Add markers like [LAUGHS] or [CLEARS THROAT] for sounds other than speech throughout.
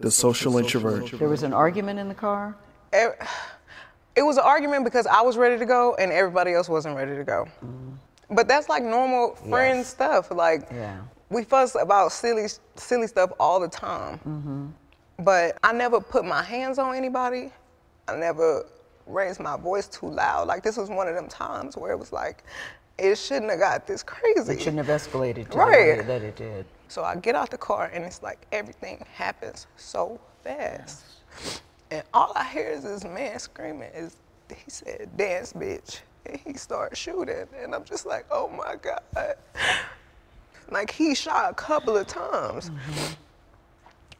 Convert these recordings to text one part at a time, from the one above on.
The social introvert. There was an argument in the car? It, it was an argument because I was ready to go and everybody else wasn't ready to go. Mm. But that's like normal friend Yes. stuff. Like Yeah. we fuss about silly, silly stuff all the time. Mm-hmm. But I never put my hands on anybody. I never raised my voice too loud. Like this was one of them times where it was like, it shouldn't have got this crazy. It shouldn't have escalated to Right. the way that it did. So I get out the car and it's like everything happens so fast. And all I hear is this man screaming is he said, dance bitch. And he starts shooting. And I'm just like, oh my God. Like he shot a couple of times. Mm-hmm.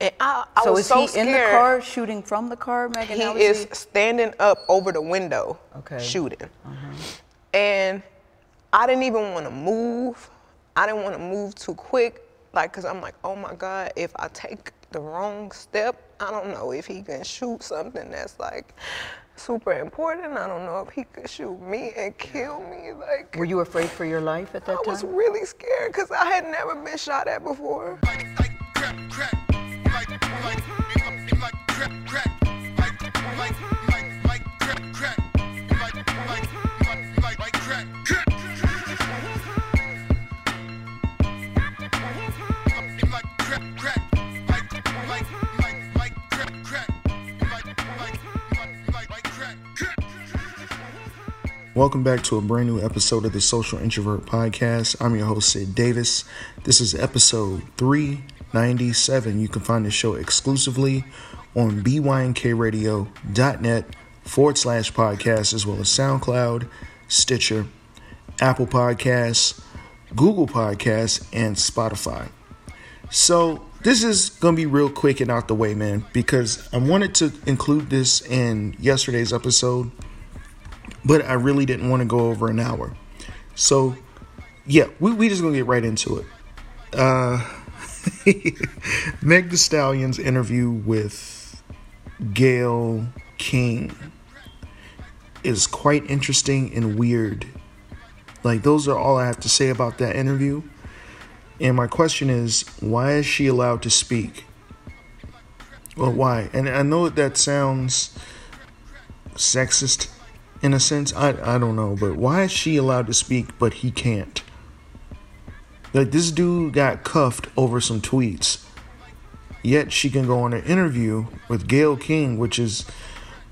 And I, I so was is so he scared. in the car shooting from the car, Megan? He How is he? standing up over the window Okay. Shooting. Uh-huh. And I didn't even want to move. I didn't want to move too quick. Like, cause I'm like, oh my God, if I take the wrong step, I don't know if he can shoot something that's like super important. I don't know if he could shoot me and kill me. Like, Were you afraid for your life at that time? I was really scared because I had never been shot at before. Welcome back to a brand new episode of the Social Introvert Podcast. I'm your host, Sid Davis. This is episode 397. You can find the show exclusively on bynkradio.net forward slash podcast, as well as SoundCloud, Stitcher, Apple Podcasts, Google Podcasts, and Spotify. So this is gonna be real quick and out the way, man, because I wanted to include this in yesterday's episode, but I really didn't want to go over an hour. So yeah, we we just gonna get right into it. Uh, [LAUGHS] Meg Thee Stallion's interview with Gayle King is quite interesting and weird. Like those are all I have to say about that interview. And my question is, why is she allowed to speak? Well, why? And I know that sounds sexist in a sense. I, I don't know, but why is she allowed to speak but he can't? Like this dude got cuffed over some tweets. Yet she can go on an interview with Gayle King, which is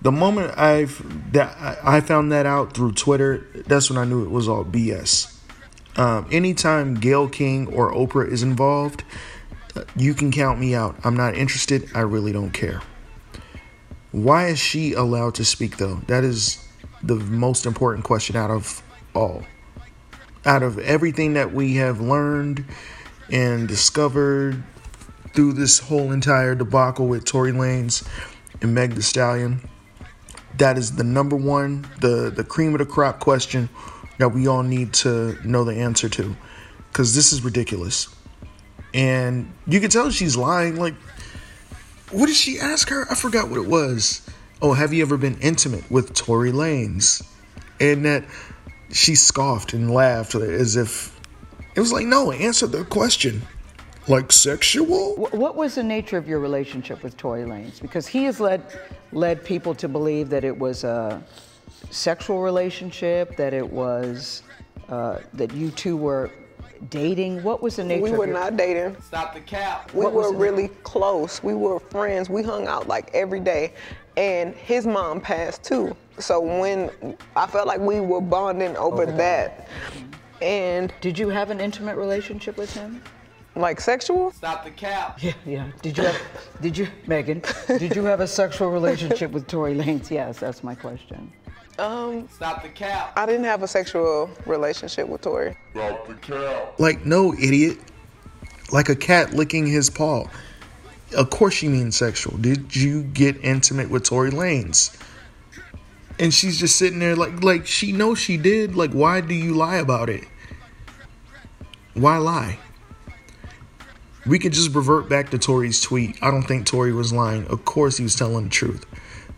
the moment I've that I found that out through Twitter. That's when I knew it was all BS. Um, anytime Gayle King or Oprah is involved, you can count me out. I'm not interested. I really don't care. Why is she allowed to speak though? That is the most important question out of all. Out of everything that we have learned and discovered through this whole entire debacle with Tory Lanez and Meg Thee Stallion, that is the number one, the the cream of the crop question that we all need to know the answer to, because this is ridiculous, and you can tell she's lying. Like, what did she ask her? I forgot what it was. Oh, have you ever been intimate with Tory Lanez? And that she scoffed and laughed as if it was like, no, answer the question. Like sexual? What was the nature of your relationship with Tory Lanez? Because he has led led people to believe that it was a sexual relationship, that it was uh, that you two were dating. What was the nature? We of were your- not dating. Stop the cap. We What were it? really close. We were friends. We hung out like every day. And his mom passed too. So when I felt like we were bonding over, that. And Did you have an intimate relationship with him? like sexual? Stop the cap. Yeah, yeah. Did you have, did you, Megan, did you have a sexual relationship with Tory Lanez? Yes, that's my question. Um, Stop the cap. I didn't have a sexual relationship with Tory. Stop the cap. Like, no, idiot. Like a cat licking his paw. Of course she means sexual. Did you get intimate with Tory Lanez? And she's just sitting there like like she knows she did. Like, why do you lie about it? Why lie? We could just revert back to Tory's tweet. I don't think Tori was lying. Of course he was telling the truth.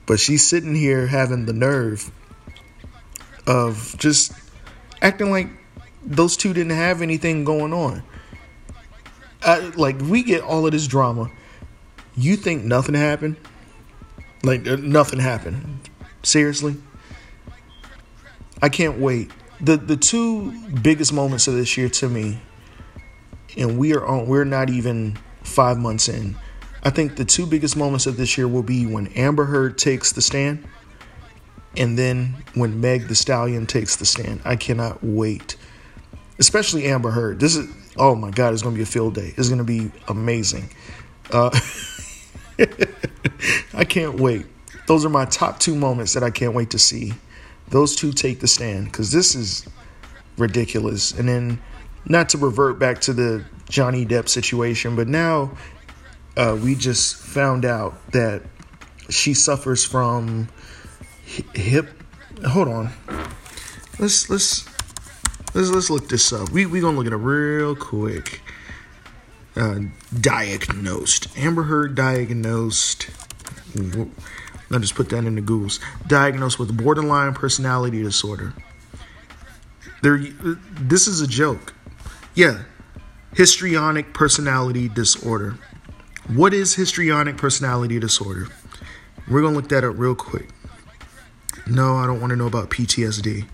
But she's sitting here having the nerve of just acting like those two didn't have anything going on. I, like we get all of this drama. You think nothing happened? Like uh, nothing happened. Seriously? I can't wait. The the two biggest moments of this year to me, and we are on we're not even five months in. I think the two biggest moments of this year will be when Amber Heard takes the stand and then when Meg Thee Stallion takes the stand. I cannot wait. Especially Amber Heard. This is oh my god, it's gonna be a field day. It's gonna be amazing. Uh, [LAUGHS] [LAUGHS] I can't wait. Those are my top two moments that I can't wait to see. Those two take the stand because this is ridiculous. And then, not to revert back to the Johnny Depp situation, but now uh, we just found out that she suffers from hip. Hold on. Let's let's let's let's look this up. We we gonna look at it real quick. Uh, diagnosed. Amber Heard diagnosed. I'll just put that in the Googles. Diagnosed with borderline personality disorder. There, this is a joke. Yeah, histrionic personality disorder. What is histrionic personality disorder? We're gonna look that up real quick. No, I don't want to know about PTSD.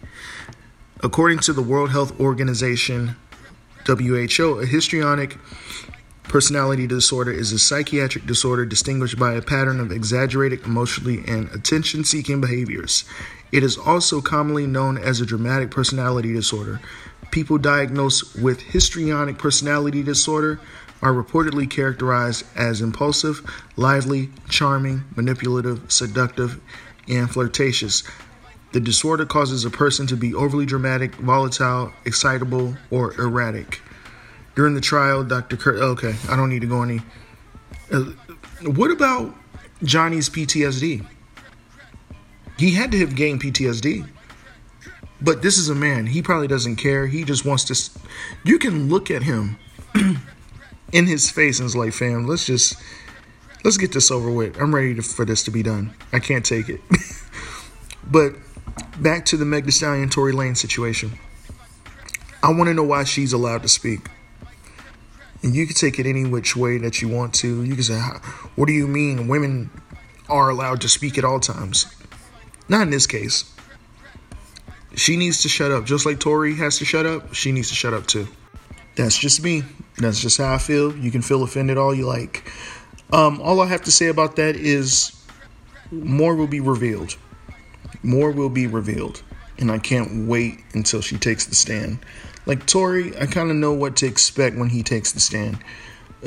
According to the World Health Organization, WHO, a histrionic Personality disorder is a psychiatric disorder distinguished by a pattern of exaggerated emotionally and attention seeking behaviors. It is also commonly known as a dramatic personality disorder. People diagnosed with histrionic personality disorder are reportedly characterized as impulsive, lively, charming, manipulative, seductive, and flirtatious. The disorder causes a person to be overly dramatic, volatile, excitable, or erratic. During the trial, Dr. Kurt. Okay, I don't need to go any. Uh, what about Johnny's PTSD? He had to have gained PTSD. But this is a man. He probably doesn't care. He just wants to. You can look at him [CLEARS THROAT] in his face and it's like, fam, let's just let's get this over with. I'm ready to, for this to be done. I can't take it. [LAUGHS] but back to the Meg Thee Stallion Tory Lane situation. I want to know why she's allowed to speak. And you can take it any which way that you want to. You can say, what do you mean women are allowed to speak at all times? Not in this case. She needs to shut up. Just like Tory has to shut up, she needs to shut up too. That's just me. That's just how I feel. You can feel offended all you like. Um, all I have to say about that is more will be revealed. More will be revealed. And I can't wait until she takes the stand. Like Tory, I kind of know what to expect when he takes the stand.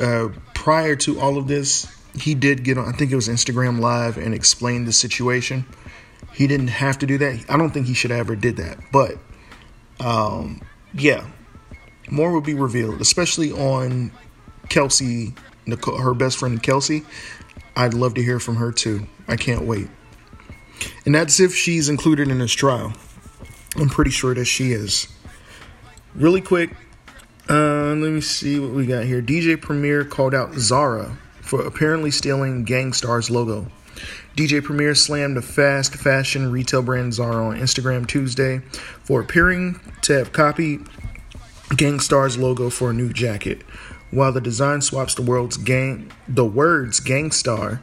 Uh, prior to all of this, he did get on, I think it was Instagram Live, and explain the situation. He didn't have to do that. I don't think he should have ever did that. But um, yeah, more will be revealed, especially on Kelsey, Nicole, her best friend Kelsey. I'd love to hear from her too. I can't wait. And that's if she's included in this trial. I'm pretty sure that she is. Really quick, uh, let me see what we got here. DJ Premier called out Zara for apparently stealing Gang Starr's logo. DJ Premier slammed the fast fashion retail brand Zara on Instagram Tuesday for appearing to have copied Gang Starr's logo for a new jacket. While the design swaps the world's gang the words Gangstar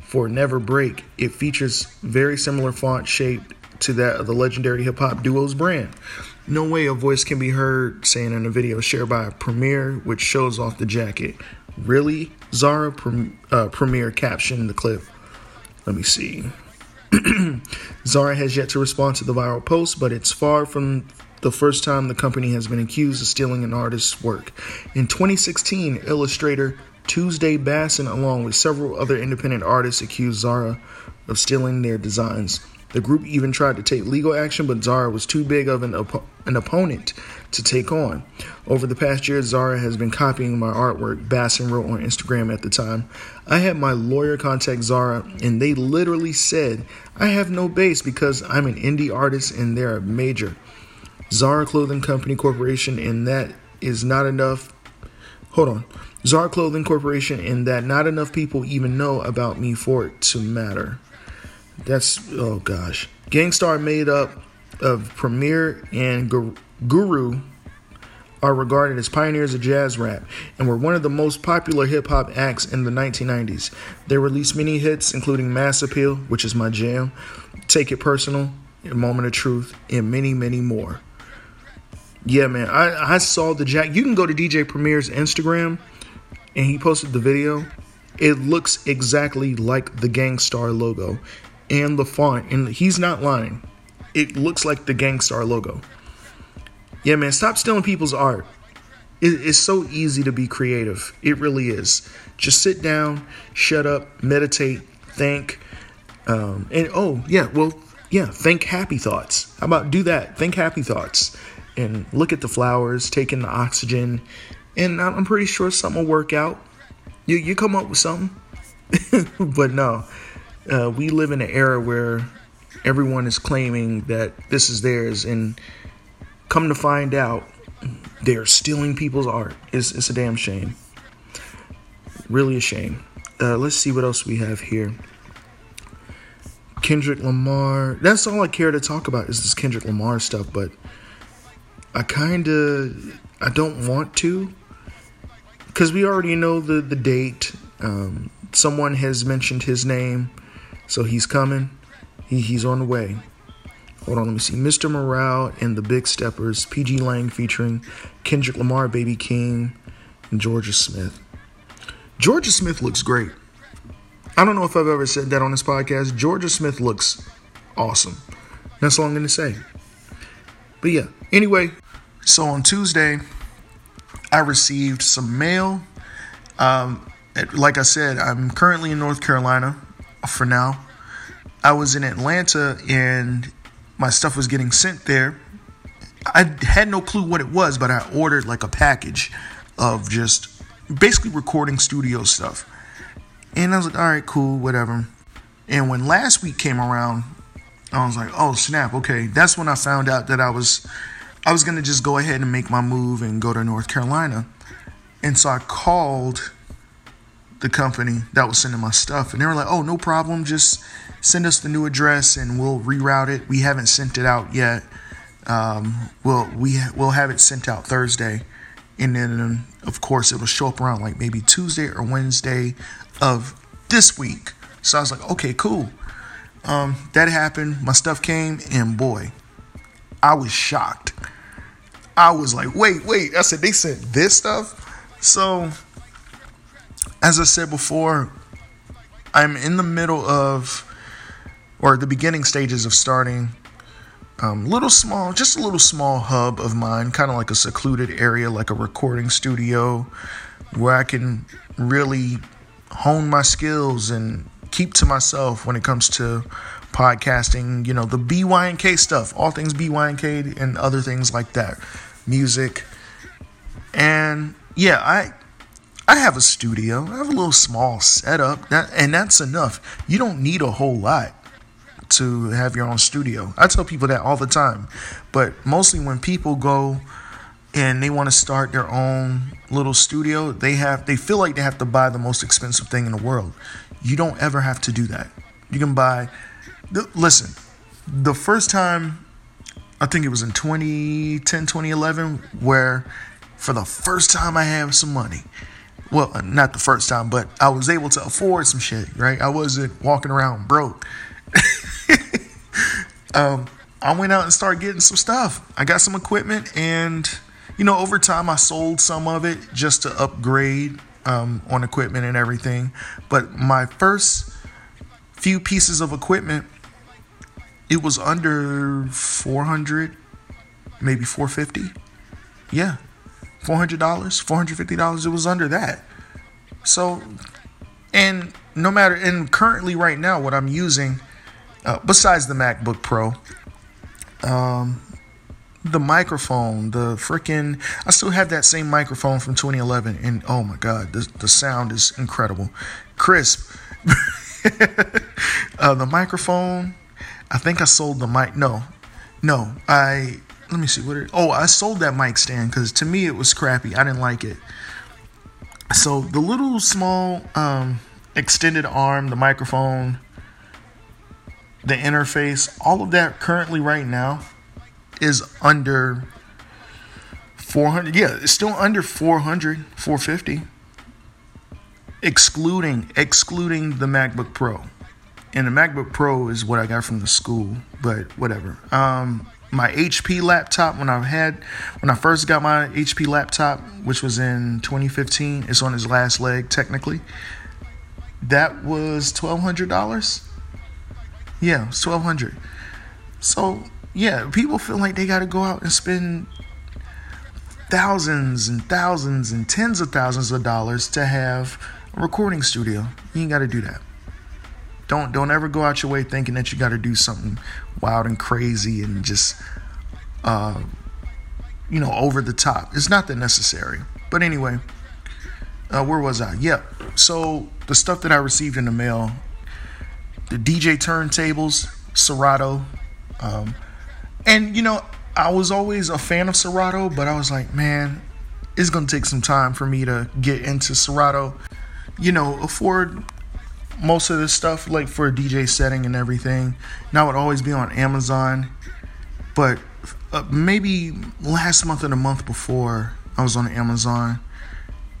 for Never Break, it features very similar font shaped to that of the legendary hip hop duo's brand. No way a voice can be heard saying in a video shared by Premier, which shows off the jacket. Really? Zara uh, Premier captioned the clip. Let me see. [CLEARS THROAT] Zara has yet to respond to the viral post, but it's far from the first time the company has been accused of stealing an artist's work. In 2016, illustrator Tuesday Bassen, along with several other independent artists, accused Zara of stealing their designs. The group even tried to take legal action, but Zara was too big of an, op- an opponent to take on. Over the past year, Zara has been copying my artwork, Bassen wrote on Instagram at the time. I had my lawyer contact Zara, and they literally said, I have no base because I'm an indie artist and they're a major. Zara Clothing Company Corporation, and that is not enough. Hold on. Zara Clothing Corporation, and that not enough people even know about me for it to matter. That's oh gosh. Gang Starr made up of Premier and Guru are regarded as pioneers of jazz rap and were one of the most popular hip hop acts in the 1990s. They released many hits, including Mass Appeal, which is my jam, Take It Personal, A Moment of Truth, and many, many more. Yeah, man, I, I saw the Jack. You can go to DJ Premier's Instagram, and he posted the video. It looks exactly like the Gang Starr logo and the font, and he's not lying. It looks like the Gang Starr logo. Yeah, man, stop stealing people's art. It, it's so easy to be creative. It really is. Just sit down, shut up, meditate, think, um, and oh yeah, well yeah, think happy thoughts. How about do that? Think happy thoughts, and look at the flowers, take in the oxygen, and I'm pretty sure something will work out. You you come up with something, [LAUGHS] but no, uh, we live in an era where everyone is claiming that this is theirs, and come to find out, they're stealing people's art. It's, it's a damn shame. Really a shame. Uh, let's see what else we have here. Kendrick Lamar. That's all I care to talk about is this Kendrick Lamar stuff, but I kind of I don't want to because we already know the the date. Um, someone has mentioned his name, so he's coming. He, he's on the way. Hold on, let me see. Mr. Morale and the Big Steppers, PG Lang featuring Kendrick Lamar, Baby Keem, and Georgia Smith. Georgia Smith looks great. I don't know if I've ever said that on this podcast. Georgia Smith looks awesome. That's all I'm going to say. But yeah, anyway, so on Tuesday, I received some mail. Um, like I said, I'm currently in North Carolina for now. I was in Atlanta and my stuff was getting sent there. I had no clue what it was, but I ordered like a package of just basically recording studio stuff. And I was like, all right, cool, whatever. And when last week came around, I was like, oh snap, okay. That's when I found out that I was I was gonna just go ahead and make my move and go to North Carolina. And so I called the company that was sending my stuff, and they were like, "Oh, no problem. Just send us the new address, and we'll reroute it. We haven't sent it out yet. Um, we'll we we'll have it sent out Thursday, and then of course it'll show up around like maybe Tuesday or Wednesday of this week. So I was like, okay, cool. Um, that happened. My stuff came, and boy, I was shocked. I was like, wait, wait. I said they sent this stuff. So, as I said before, I'm in the middle of, or the beginning stages of starting um, little small, just a little small hub of mine, kind of like a secluded area, like a recording studio, where I can really hone my skills and keep to myself when it comes to podcasting, you know, the BYNK stuff, all things BYNK and other things like that, music. And yeah, I I have a studio. I have a little small setup. That and that's enough. You don't need a whole lot to have your own studio. I tell people that all the time. But mostly when people go and they want to start their own little studio, they have they feel like they have to buy the most expensive thing in the world. You don't ever have to do that. You can buy listen, the first time I think it was in 2010, 2011 where for the first time I had some money. Well, not the first time, but I was able to afford some shit, right? I wasn't walking around broke. [LAUGHS] um, I went out and started getting some stuff. I got some equipment and you know, over time I sold some of it just to upgrade um, on equipment and everything. But my first few pieces of equipment, it was under 400, maybe 450. Yeah, $400, $450. It was under that. So, and no matter, and currently right now, what I'm using, uh, besides the MacBook Pro, um, the microphone, the freaking I still have that same microphone from 2011 and oh my god, the the sound is incredible. Crisp. [LAUGHS] uh, the microphone, I think I sold the mic. No. No, I let me see what it, Oh, I sold that mic stand cuz to me it was crappy. I didn't like it. So the little small um extended arm, the microphone, the interface, all of that currently right now is under 400 yeah it's still under 400 450 excluding excluding the macbook pro and the macbook pro is what i got from the school but whatever um my hp laptop when i had when i first got my hp laptop which was in 2015 it's on its last leg technically that was $1200 yeah it's 1200 so yeah people feel like they got to go out and spend thousands and thousands and tens of thousands of dollars to have a recording studio. You ain't got to do that. Don't don't ever go out your way thinking that you got to do something wild and crazy and just uh you know over the top. It's not that necessary. But anyway, uh, where was I? Yep. So the stuff that I received in the mail, the DJ turntables, Serato, um, and you know I was always a fan of Serato, but I was like, man, it's gonna take some time for me to get into Serato. You know, afford most of this stuff like for a DJ setting and everything. Now it would always be on Amazon, but uh, maybe last month or the month before I was on Amazon,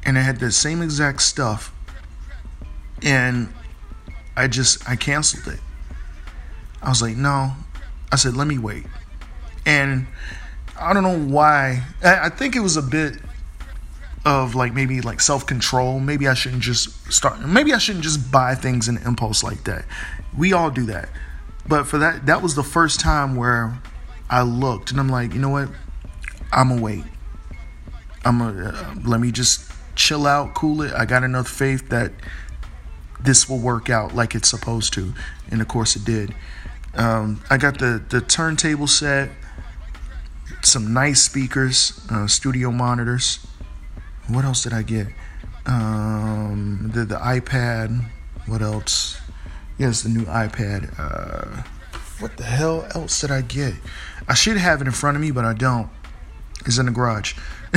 and I had the same exact stuff, and I just I canceled it. I was like, no. I said, let me wait and I don't know why. I, think it was a bit of like maybe like self control. Maybe I shouldn't just start. Maybe I shouldn't just buy things in impulse like that. We all do that, but for that, that was the first time where I looked and I'm like, you know what? I'm gonna wait. I'm gonna uh, let me just chill out, cool it. I got enough faith that this will work out like it's supposed to, and of course it did. Um, I got the the turntable set some nice speakers, uh, studio monitors. What else did I get? Um, the the iPad. What else? Yes, the new iPad. Uh, what the hell else did I get? I should have it in front of me, but I don't. It's in the garage. [LAUGHS]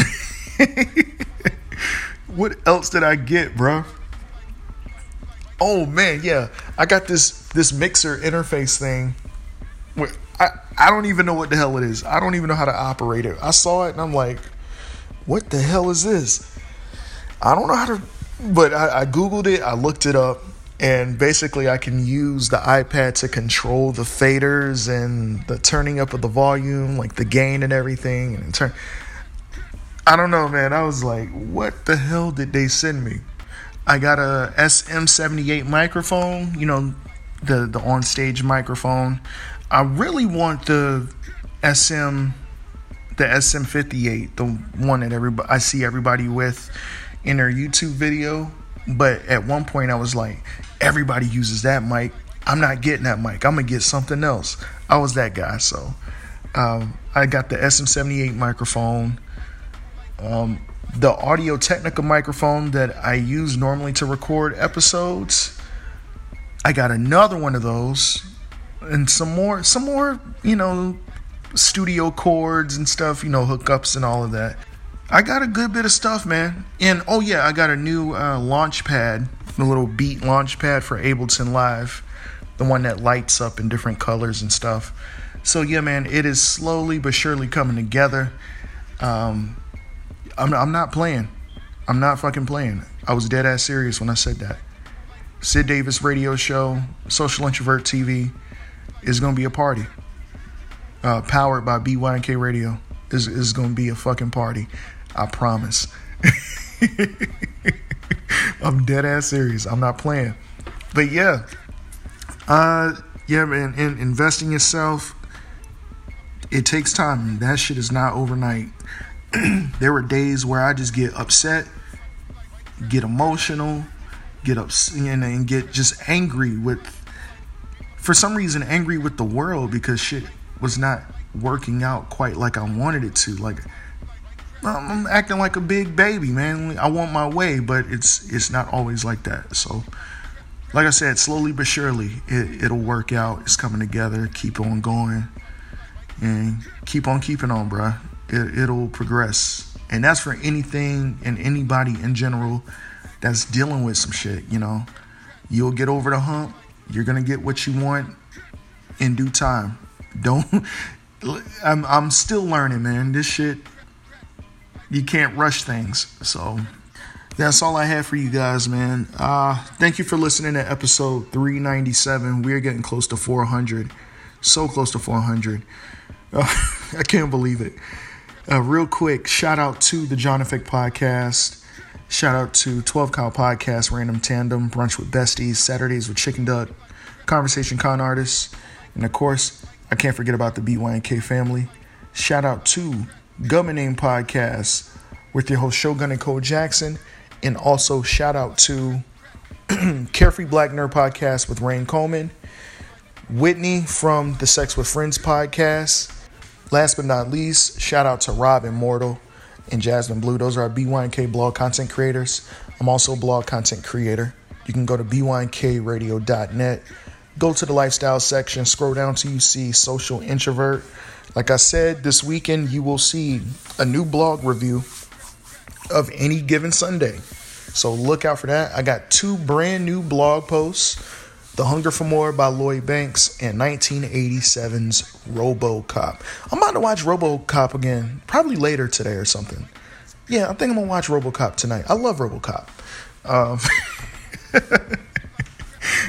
what else did I get, bro? Oh man, yeah, I got this this mixer interface thing. I, I don't even know what the hell it is. I don't even know how to operate it. I saw it and I'm like, what the hell is this? I don't know how to, but I, I Googled it, I looked it up, and basically I can use the iPad to control the faders and the turning up of the volume, like the gain and everything. And turn. I don't know, man. I was like, what the hell did they send me? I got a SM7B microphone, you know, the the on stage microphone. I really want the SM, the SM58, the one that everybody I see everybody with in their YouTube video. But at one point, I was like, everybody uses that mic. I'm not getting that mic. I'm gonna get something else. I was that guy, so um, I got the SM7B microphone. Um, the Audio Technica microphone that I use normally to record episodes. I got another one of those and some more some more you know studio cords and stuff you know hookups and all of that. I got a good bit of stuff man. And oh yeah i got a new uh, launch pad a little beat launch pad for ableton live the one that lights up in different colors and stuff. So yeah man it is slowly but surely coming together. Um, I'm, I'm not playing. I'm not fucking playing. I was dead ass serious when i said that. Sid davis radio show social introvert tv is to be a party. Uh, powered by BYNK Radio is is going to be a fucking party. I promise. [LAUGHS] I'm dead ass serious. I'm not playing. But yeah, uh, yeah, man. In investing yourself, it takes time. That shit is not overnight. [CLEARS THROAT] there were days where I just get upset, get emotional, get upset, and get just angry with for some reason angry with the world because shit was not working out quite like I wanted it to. Like I'm acting like a big baby, man. I want my way, but it's it's not always like that. So, like I said, slowly but surely, it, it'll work out. It's coming together. Keep on going, and keep on keeping on, bruh. It, it'll progress, and that's for anything and anybody in general that's dealing with some shit. You know, you'll get over the hump you're gonna get what you want in due time. Don't. I'm I'm still learning, man. This shit. you can't rush things. So that's all I have for you guys, man. Uh, thank you for listening to episode 397. We're getting close to 400. So close to 400. Uh, [LAUGHS] I can't believe it. Uh, real quick, shout out to the John Effect podcast. Shout out to 12 Cow Podcast, Random Tandem, Brunch with Besties, Saturdays with Chicken Duck, Conversation Con Artists, and of course, I can't forget about the BYNK family. Shout out to Government Name Podcast with your host Shogun and Cole Jackson, and also shout out to [CLEARS THROAT] Carefree Black Nerd Podcast with Rain Coleman, Whitney from the Sex with Friends podcast. Last but not least, shout out to Rob Immortal and Jasmine Blue. Those are our BYNK blog content creators. I'm also a blog content creator. You can go to bynkradio.net, go to the lifestyle section, scroll down till you see social introvert. Like I said, this weekend you will see a new blog review of any given Sunday. So look out for that. I got two brand new blog posts The Hunger for More by Lloyd Banks and 1987's Robocop. I'm about to watch Robocop again, probably later today or something. Yeah, I think I'm gonna watch Robocop tonight. I love Robocop. Um, [LAUGHS]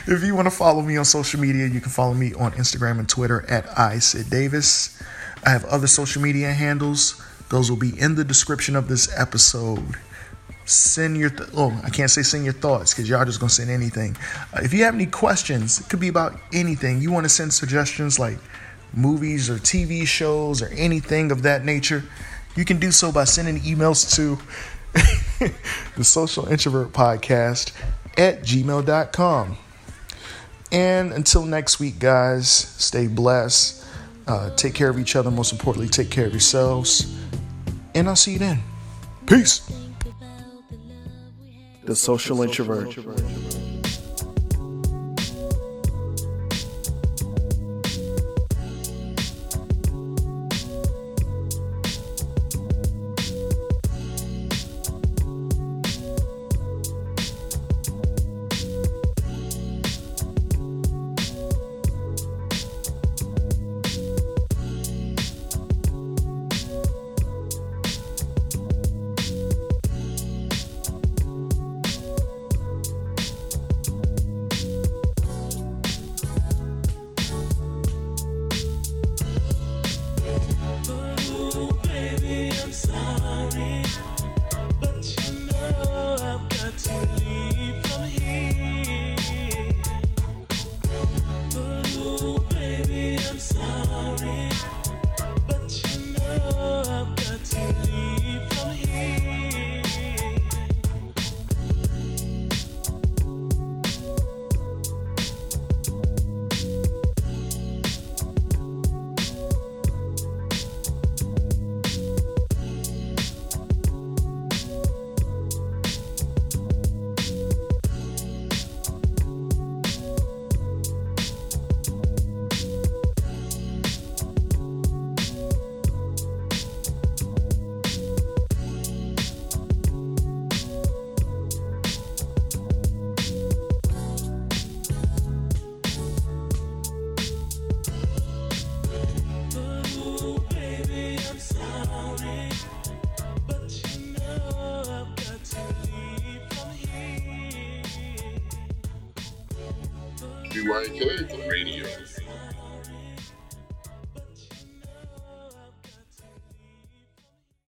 if you want to follow me on social media, you can follow me on Instagram and Twitter at iSidDavis. I have other social media handles. Those will be in the description of this episode. Send your th- oh, I can't say send your thoughts because y'all just gonna send anything. Uh, if you have any questions, it could be about anything. You want to send suggestions like movies or TV shows or anything of that nature, you can do so by sending emails to [LAUGHS] the social introvert podcast at gmail.com. And until next week, guys, stay blessed. Uh, take care of each other. Most importantly, take care of yourselves. And I'll see you then. Peace. The social introvert.